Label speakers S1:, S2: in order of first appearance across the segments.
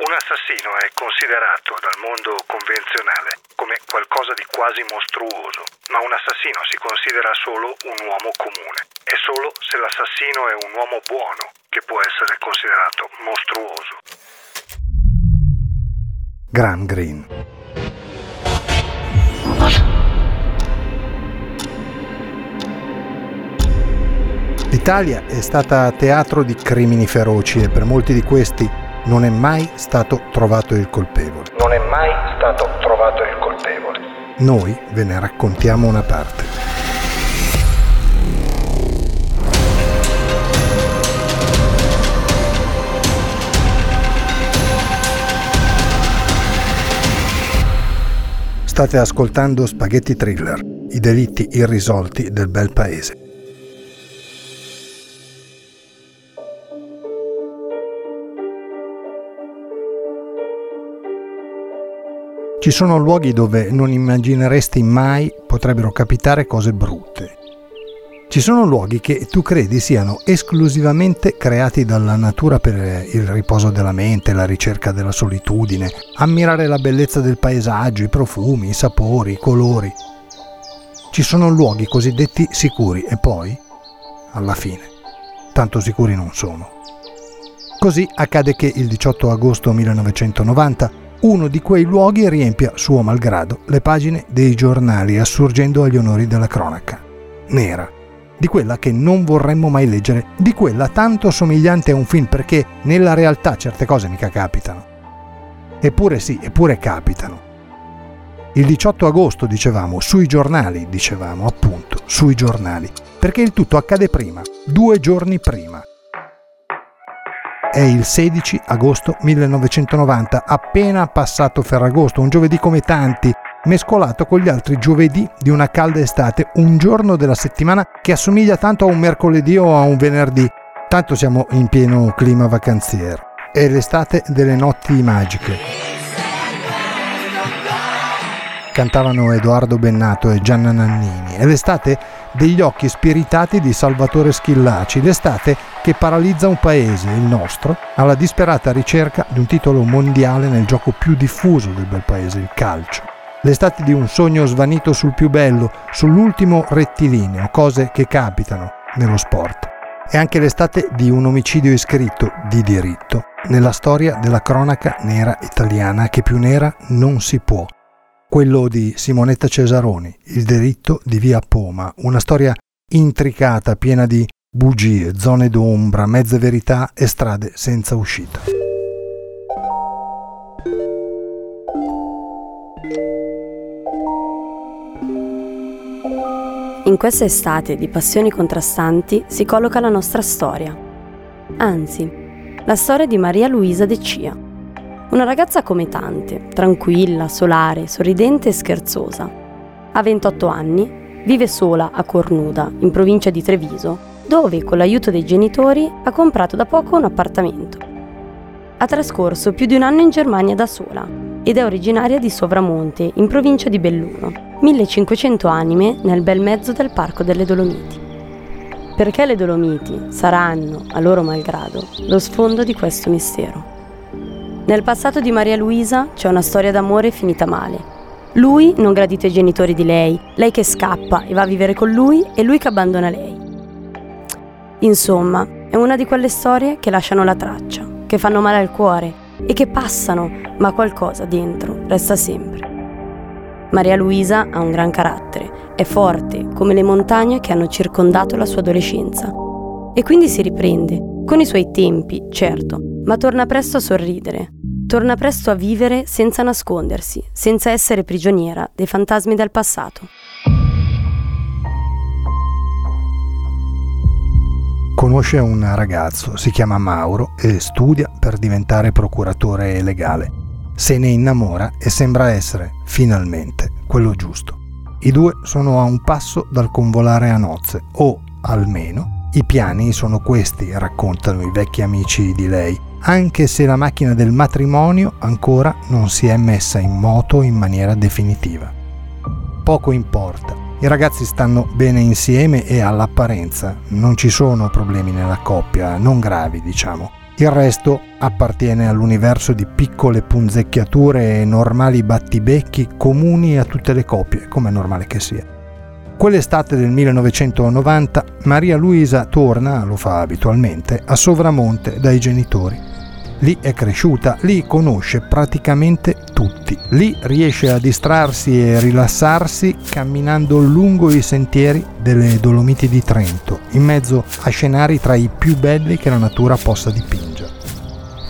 S1: Un assassino è considerato dal mondo convenzionale come qualcosa di quasi mostruoso, ma un assassino si considera solo un uomo comune. È solo se l'assassino è un uomo buono che può essere considerato mostruoso.
S2: Graham Greene L'Italia è stata teatro di crimini feroci e per molti di questi non è mai stato trovato il colpevole.
S1: Non è mai stato trovato il colpevole.
S2: Noi ve ne raccontiamo una parte. State ascoltando Spaghetti Thriller, i delitti irrisolti del bel paese. Ci sono luoghi dove non immagineresti mai potrebbero capitare cose brutte. Ci sono luoghi che tu credi siano esclusivamente creati dalla natura per il riposo della mente, la ricerca della solitudine, ammirare la bellezza del paesaggio, i profumi, i sapori, i colori. Ci sono luoghi cosiddetti sicuri e poi, alla fine, tanto sicuri non sono. Così accade che il 18 agosto 1990 uno di quei luoghi riempia, suo malgrado, le pagine dei giornali, assurgendo agli onori della cronaca. Nera. Di quella che non vorremmo mai leggere, di quella tanto somigliante a un film perché nella realtà certe cose mica capitano. Eppure sì, eppure capitano. Il 18 agosto dicevamo, sui giornali, dicevamo appunto, sui giornali, perché il tutto accade prima, due giorni prima. È il 16 agosto 1990, appena passato Ferragosto, un giovedì come tanti, mescolato con gli altri giovedì di una calda estate, un giorno della settimana che assomiglia tanto a un mercoledì o a un venerdì, tanto siamo in pieno clima vacanziero. È l'estate delle notti magiche. Cantavano Edoardo Bennato e Gianna Nannini. È l'estate degli occhi spiritati di Salvatore Schillaci, l'estate che paralizza un paese, il nostro, alla disperata ricerca di un titolo mondiale nel gioco più diffuso del bel paese, il calcio. L'estate di un sogno svanito sul più bello, sull'ultimo rettilineo, cose che capitano nello sport. È anche l'estate di un omicidio iscritto di diritto nella storia della cronaca nera italiana che più nera non si può quello di Simonetta Cesaroni, Il delitto di via Poma, una storia intricata, piena di bugie, zone d'ombra, mezze verità e strade senza uscita.
S3: In questa estate di passioni contrastanti si colloca la nostra storia. Anzi, la storia di Maria Luisa De Cia una ragazza come tante, tranquilla, solare, sorridente e scherzosa. Ha 28 anni, vive sola a Cornuda, in provincia di Treviso, dove con l'aiuto dei genitori ha comprato da poco un appartamento. Ha trascorso più di un anno in Germania da sola ed è originaria di Sovramonte, in provincia di Belluno, 1500 anime nel bel mezzo del Parco delle Dolomiti. Perché le Dolomiti saranno, a loro malgrado, lo sfondo di questo mistero. Nel passato di Maria Luisa c'è una storia d'amore finita male. Lui non gradito ai genitori di lei, lei che scappa e va a vivere con lui e lui che abbandona lei. Insomma, è una di quelle storie che lasciano la traccia, che fanno male al cuore e che passano, ma qualcosa dentro resta sempre. Maria Luisa ha un gran carattere, è forte come le montagne che hanno circondato la sua adolescenza e quindi si riprende, con i suoi tempi, certo, ma torna presto a sorridere, torna presto a vivere senza nascondersi, senza essere prigioniera dei fantasmi del passato.
S2: conosce un ragazzo, si chiama Mauro e studia per diventare procuratore legale. Se ne innamora e sembra essere, finalmente, quello giusto. I due sono a un passo dal convolare a nozze, o almeno i piani sono questi, raccontano i vecchi amici di lei, anche se la macchina del matrimonio ancora non si è messa in moto in maniera definitiva. Poco importa, i ragazzi stanno bene insieme e all'apparenza non ci sono problemi nella coppia, non gravi diciamo. Il resto appartiene all'universo di piccole punzecchiature e normali battibecchi comuni a tutte le coppie, come è normale che sia. Quell'estate del 1990 Maria Luisa torna, lo fa abitualmente, a Sovramonte dai genitori Lì è cresciuta, lì conosce praticamente tutti. Lì riesce a distrarsi e rilassarsi camminando lungo i sentieri delle Dolomiti di Trento, in mezzo a scenari tra i più belli che la natura possa dipingere.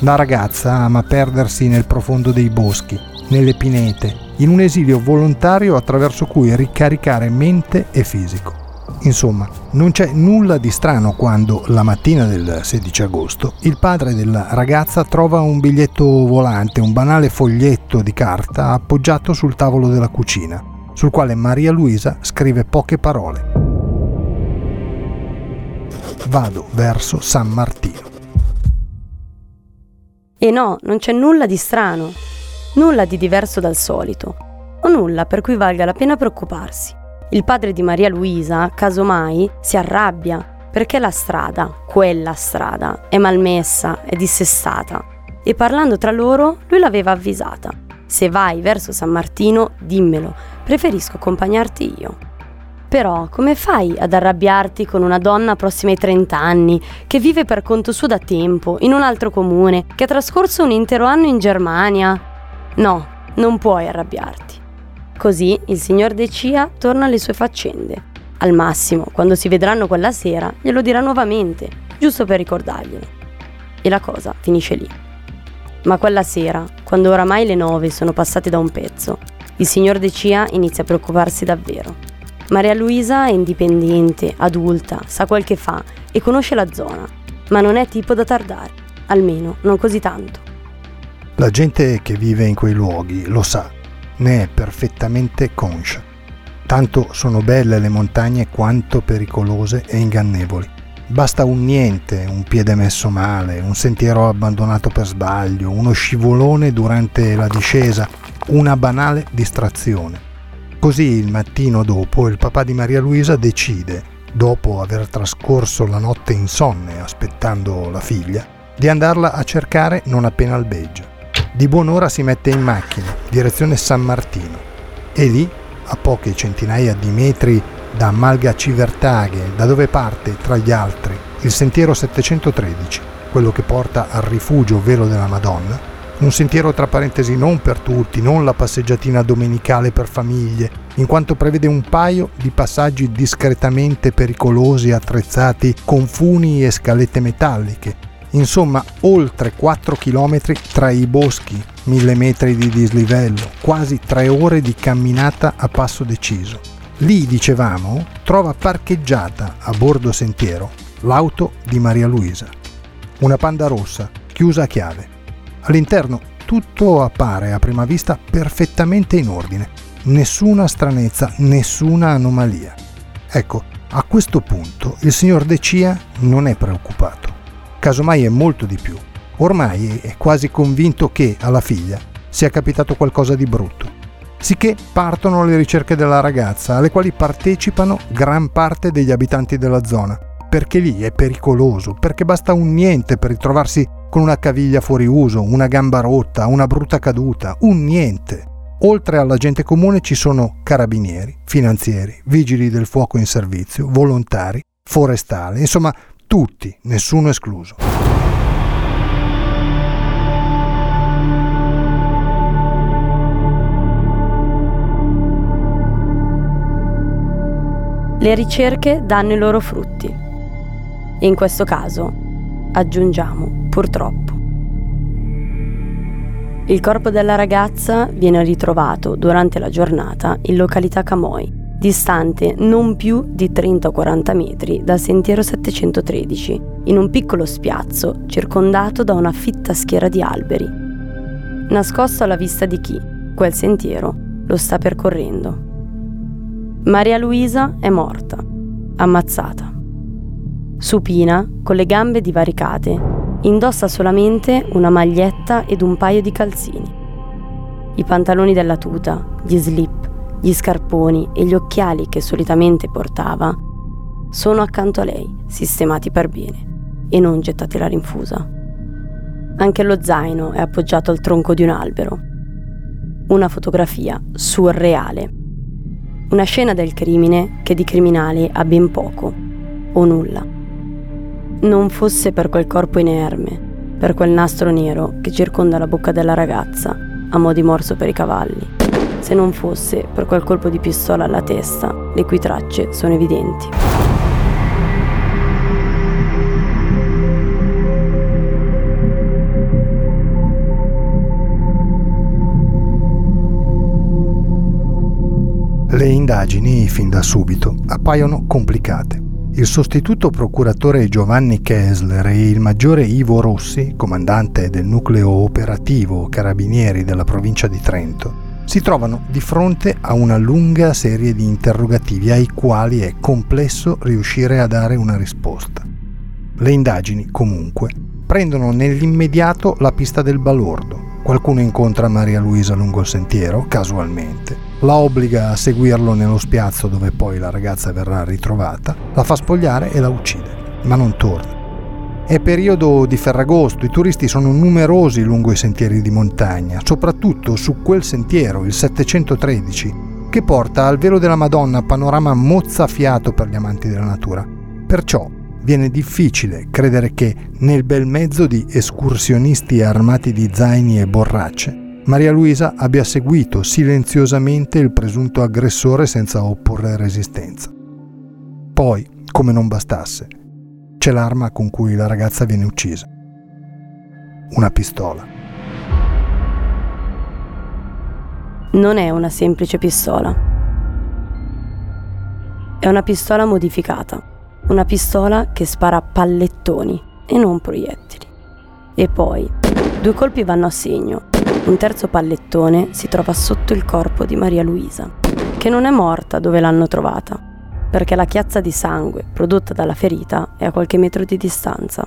S2: La ragazza ama perdersi nel profondo dei boschi, nelle pinete, in un esilio volontario attraverso cui ricaricare mente e fisico. Insomma, non c'è nulla di strano quando, la mattina del 16 agosto, il padre della ragazza trova un biglietto volante, un banale foglietto di carta appoggiato sul tavolo della cucina, sul quale Maria Luisa scrive poche parole. Vado verso San Martino.
S3: E no, non c'è nulla di strano, nulla di diverso dal solito, o nulla per cui valga la pena preoccuparsi. Il padre di Maria Luisa, casomai, si arrabbia perché la strada, quella strada, è malmessa, è dissestata. E parlando tra loro, lui l'aveva avvisata. Se vai verso San Martino, dimmelo, preferisco accompagnarti io. Però come fai ad arrabbiarti con una donna prossima ai 30 anni, che vive per conto suo da tempo, in un altro comune, che ha trascorso un intero anno in Germania? No, non puoi arrabbiarti. Così il signor De Cia torna alle sue faccende. Al massimo, quando si vedranno quella sera, glielo dirà nuovamente, giusto per ricordarglielo. E la cosa finisce lì. Ma quella sera, quando oramai le nove sono passate da un pezzo, il signor De Cia inizia a preoccuparsi davvero. Maria Luisa è indipendente, adulta, sa quel che fa e conosce la zona, ma non è tipo da tardare, almeno non così tanto.
S2: La gente che vive in quei luoghi lo sa ne è perfettamente conscia. Tanto sono belle le montagne quanto pericolose e ingannevoli. Basta un niente, un piede messo male, un sentiero abbandonato per sbaglio, uno scivolone durante la discesa, una banale distrazione. Così il mattino dopo il papà di Maria Luisa decide, dopo aver trascorso la notte insonne aspettando la figlia, di andarla a cercare non appena albeggia. Di buon'ora si mette in macchina, direzione San Martino, e lì, a poche centinaia di metri da Malga Civertaghe, da dove parte, tra gli altri, il sentiero 713, quello che porta al rifugio Velo della Madonna, un sentiero tra parentesi non per tutti, non la passeggiatina domenicale per famiglie, in quanto prevede un paio di passaggi discretamente pericolosi attrezzati con funi e scalette metalliche, Insomma, oltre 4 km tra i boschi, 1000 metri di dislivello, quasi 3 ore di camminata a passo deciso. Lì, dicevamo, trova parcheggiata a bordo sentiero l'auto di Maria Luisa. Una panda rossa, chiusa a chiave. All'interno tutto appare a prima vista perfettamente in ordine. Nessuna stranezza, nessuna anomalia. Ecco, a questo punto il signor De Cia non è preoccupato casomai è molto di più. Ormai è quasi convinto che alla figlia sia capitato qualcosa di brutto. Sicché partono le ricerche della ragazza, alle quali partecipano gran parte degli abitanti della zona, perché lì è pericoloso, perché basta un niente per ritrovarsi con una caviglia fuori uso, una gamba rotta, una brutta caduta, un niente. Oltre alla gente comune ci sono carabinieri, finanzieri, vigili del fuoco in servizio, volontari, forestali, insomma tutti, nessuno escluso.
S3: Le ricerche danno i loro frutti. E in questo caso, aggiungiamo, purtroppo. Il corpo della ragazza viene ritrovato durante la giornata in località Camoi, distante non più di 30 o 40 metri dal sentiero 713, in un piccolo spiazzo circondato da una fitta schiera di alberi. Nascosto alla vista di chi, quel sentiero, lo sta percorrendo. Maria Luisa è morta, ammazzata. Supina, con le gambe divaricate, indossa solamente una maglietta ed un paio di calzini. I pantaloni della tuta, gli slip, gli scarponi e gli occhiali che solitamente portava sono accanto a lei, sistemati per bene e non gettati alla rinfusa. Anche lo zaino è appoggiato al tronco di un albero. Una fotografia surreale. Una scena del crimine che di criminale ha ben poco o nulla. Non fosse per quel corpo inerme, per quel nastro nero che circonda la bocca della ragazza, a mo' di morso per i cavalli se non fosse per quel colpo di pistola alla testa, le cui tracce sono evidenti.
S2: Le indagini, fin da subito, appaiono complicate. Il sostituto procuratore Giovanni Kessler e il maggiore Ivo Rossi, comandante del nucleo operativo carabinieri della provincia di Trento, si trovano di fronte a una lunga serie di interrogativi ai quali è complesso riuscire a dare una risposta. Le indagini, comunque, prendono nell'immediato la pista del balordo. Qualcuno incontra Maria Luisa lungo il sentiero, casualmente, la obbliga a seguirlo nello spiazzo dove poi la ragazza verrà ritrovata, la fa spogliare e la uccide, ma non torna. È periodo di Ferragosto, i turisti sono numerosi lungo i sentieri di montagna, soprattutto su quel sentiero, il 713, che porta al velo della Madonna panorama mozzafiato per gli amanti della natura. Perciò viene difficile credere che, nel bel mezzo di escursionisti armati di zaini e borracce, Maria Luisa abbia seguito silenziosamente il presunto aggressore senza opporre resistenza. Poi, come non bastasse, c'è l'arma con cui la ragazza viene uccisa. Una pistola.
S3: Non è una semplice pistola. È una pistola modificata. Una pistola che spara pallettoni e non proiettili. E poi, due colpi vanno a segno. Un terzo pallettone si trova sotto il corpo di Maria Luisa, che non è morta dove l'hanno trovata, perché la chiazza di sangue prodotta dalla ferita è a qualche metro di distanza.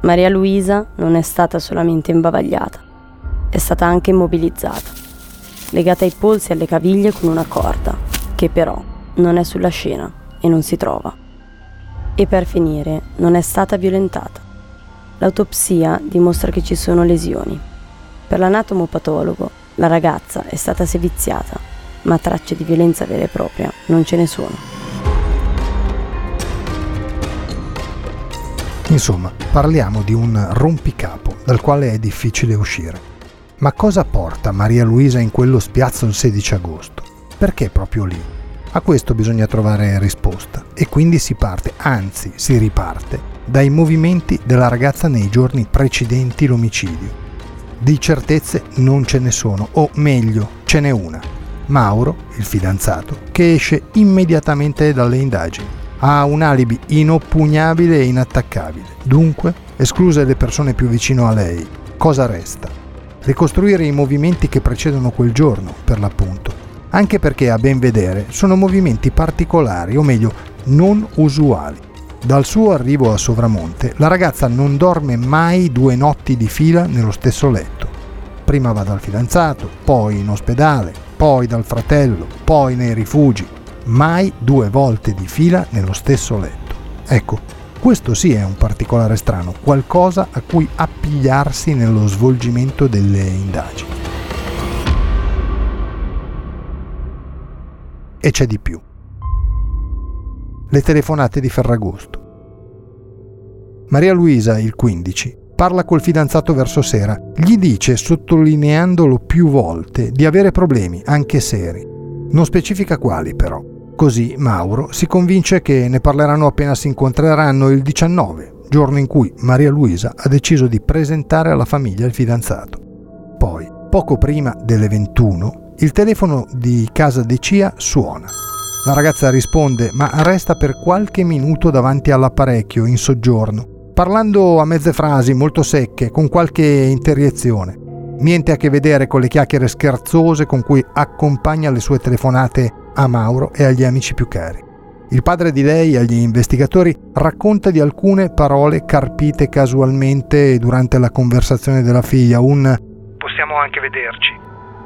S3: Maria Luisa non è stata solamente imbavagliata, è stata anche immobilizzata, legata ai polsi e alle caviglie con una corda, che però non è sulla scena e non si trova. E per finire, non è stata violentata. L'autopsia dimostra che ci sono lesioni. Per l'anatomopatologo, la ragazza è stata seviziata ma tracce di violenza vera e propria non ce ne sono.
S2: Insomma, parliamo di un rompicapo dal quale è difficile uscire. Ma cosa porta Maria Luisa in quello spiazzo il 16 agosto? Perché proprio lì? A questo bisogna trovare risposta e quindi si parte, anzi si riparte, dai movimenti della ragazza nei giorni precedenti l'omicidio. Di certezze non ce ne sono, o meglio, ce n'è una, Mauro, il fidanzato, che esce immediatamente dalle indagini. Ha un alibi inoppugnabile e inattaccabile. Dunque, escluse le persone più vicino a lei, cosa resta? Ricostruire i movimenti che precedono quel giorno, per l'appunto. Anche perché, a ben vedere, sono movimenti particolari, o meglio, non usuali. Dal suo arrivo a Sovramonte, la ragazza non dorme mai due notti di fila nello stesso letto. Prima va dal fidanzato, poi in ospedale, poi dal fratello, poi nei rifugi, mai due volte di fila nello stesso letto. Ecco, questo sì è un particolare strano, qualcosa a cui appigliarsi nello svolgimento delle indagini. E c'è di più. Le telefonate di Ferragosto. Maria Luisa, il 15, parla col fidanzato verso sera. Gli dice, sottolineandolo più volte, di avere problemi, anche seri. Non specifica quali però. Così Mauro si convince che ne parleranno appena si incontreranno il 19, giorno in cui Maria Luisa ha deciso di presentare alla famiglia il fidanzato. Poi, poco prima delle 21, Il telefono di casa Decia suona. La ragazza risponde ma resta per qualche minuto davanti all'apparecchio in soggiorno, parlando a mezze frasi molto secche, con qualche interiezione. Niente a che vedere con le chiacchiere scherzose con cui accompagna le sue telefonate a Mauro e agli amici più cari. Il padre di lei agli investigatori racconta di alcune parole carpite casualmente durante la conversazione della figlia, un
S1: possiamo anche vederci,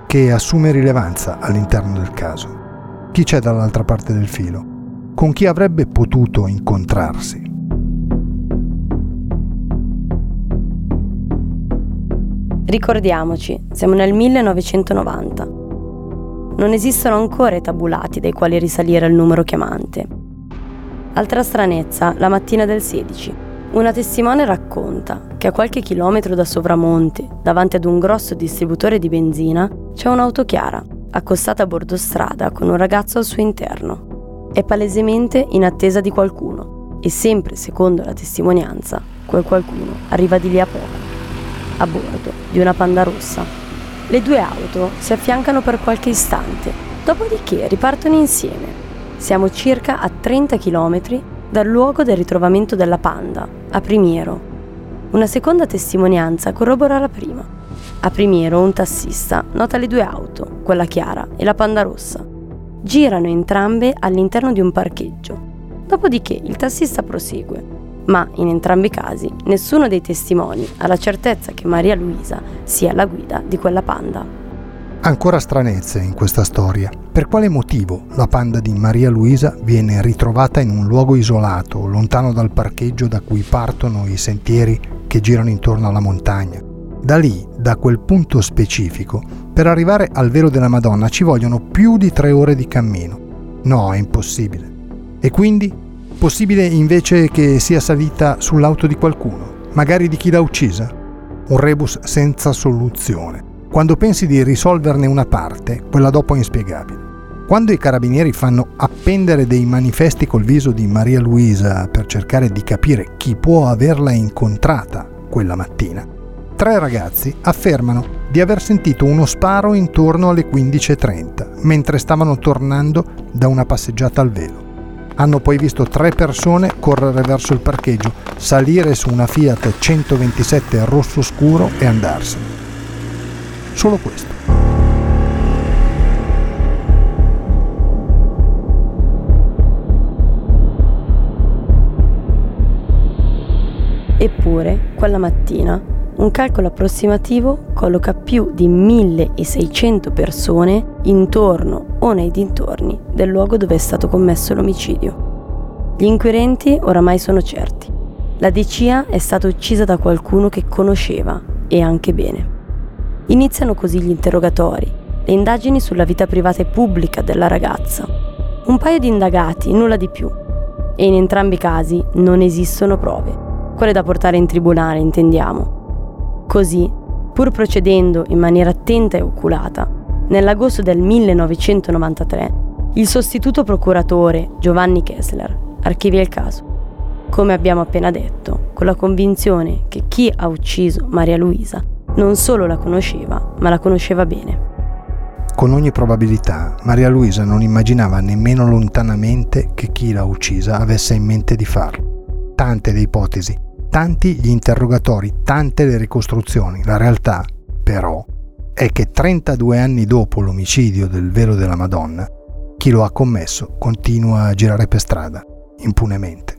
S2: che assume rilevanza all'interno del caso. Chi c'è dall'altra parte del filo? Con chi avrebbe potuto incontrarsi?
S3: Ricordiamoci, siamo nel 1990. Non esistono ancora i tabulati dai quali risalire al numero chiamante. Altra stranezza, la mattina del 16. Una testimone racconta che a qualche chilometro da Sovramonte, davanti ad un grosso distributore di benzina, c'è un'auto chiara accostata a bordo strada con un ragazzo al suo interno. È palesemente in attesa di qualcuno e sempre secondo la testimonianza, quel qualcuno arriva di lì a poco, a bordo di una panda rossa. Le due auto si affiancano per qualche istante, dopodiché ripartono insieme. Siamo circa a 30 km dal luogo del ritrovamento della panda, a Primiero. Una seconda testimonianza corrobora la prima. A Primiero un tassista nota le due auto, quella chiara e la panda rossa. Girano entrambe all'interno di un parcheggio. Dopodiché il tassista prosegue, ma in entrambi i casi nessuno dei testimoni ha la certezza che Maria Luisa sia la guida di quella panda.
S2: Ancora stranezze in questa storia. Per quale motivo la panda di Maria Luisa viene ritrovata in un luogo isolato, lontano dal parcheggio da cui partono i sentieri che girano intorno alla montagna? Da lì, da quel punto specifico, per arrivare al velo della Madonna ci vogliono più di tre ore di cammino. No, è impossibile. E quindi? Possibile invece che sia salita sull'auto di qualcuno, magari di chi l'ha uccisa? Un rebus senza soluzione. Quando pensi di risolverne una parte, quella dopo è inspiegabile. Quando i carabinieri fanno appendere dei manifesti col viso di Maria Luisa per cercare di capire chi può averla incontrata quella mattina, Tre ragazzi affermano di aver sentito uno sparo intorno alle 15.30 mentre stavano tornando da una passeggiata al velo. Hanno poi visto tre persone correre verso il parcheggio, salire su una Fiat 127 rosso scuro e andarsene. Solo questo.
S3: Eppure, quella mattina, un calcolo approssimativo colloca più di 1600 persone intorno o nei dintorni del luogo dove è stato commesso l'omicidio. Gli inquirenti oramai sono certi. La DCA è stata uccisa da qualcuno che conosceva e anche bene. Iniziano così gli interrogatori, le indagini sulla vita privata e pubblica della ragazza. Un paio di indagati, nulla di più. E in entrambi i casi non esistono prove, quelle da portare in tribunale, intendiamo Così, pur procedendo in maniera attenta e oculata, nell'agosto del 1993 il sostituto procuratore Giovanni Kessler archivia il caso. Come abbiamo appena detto, con la convinzione che chi ha ucciso Maria Luisa non solo la conosceva, ma la conosceva bene.
S2: Con ogni probabilità, Maria Luisa non immaginava nemmeno lontanamente che chi l'ha uccisa avesse in mente di farlo. Tante le ipotesi, tanti gli interrogatori, tante le ricostruzioni. La realtà, però, è che 32 anni dopo l'omicidio del velo della Madonna, chi lo ha commesso continua a girare per strada, impunemente.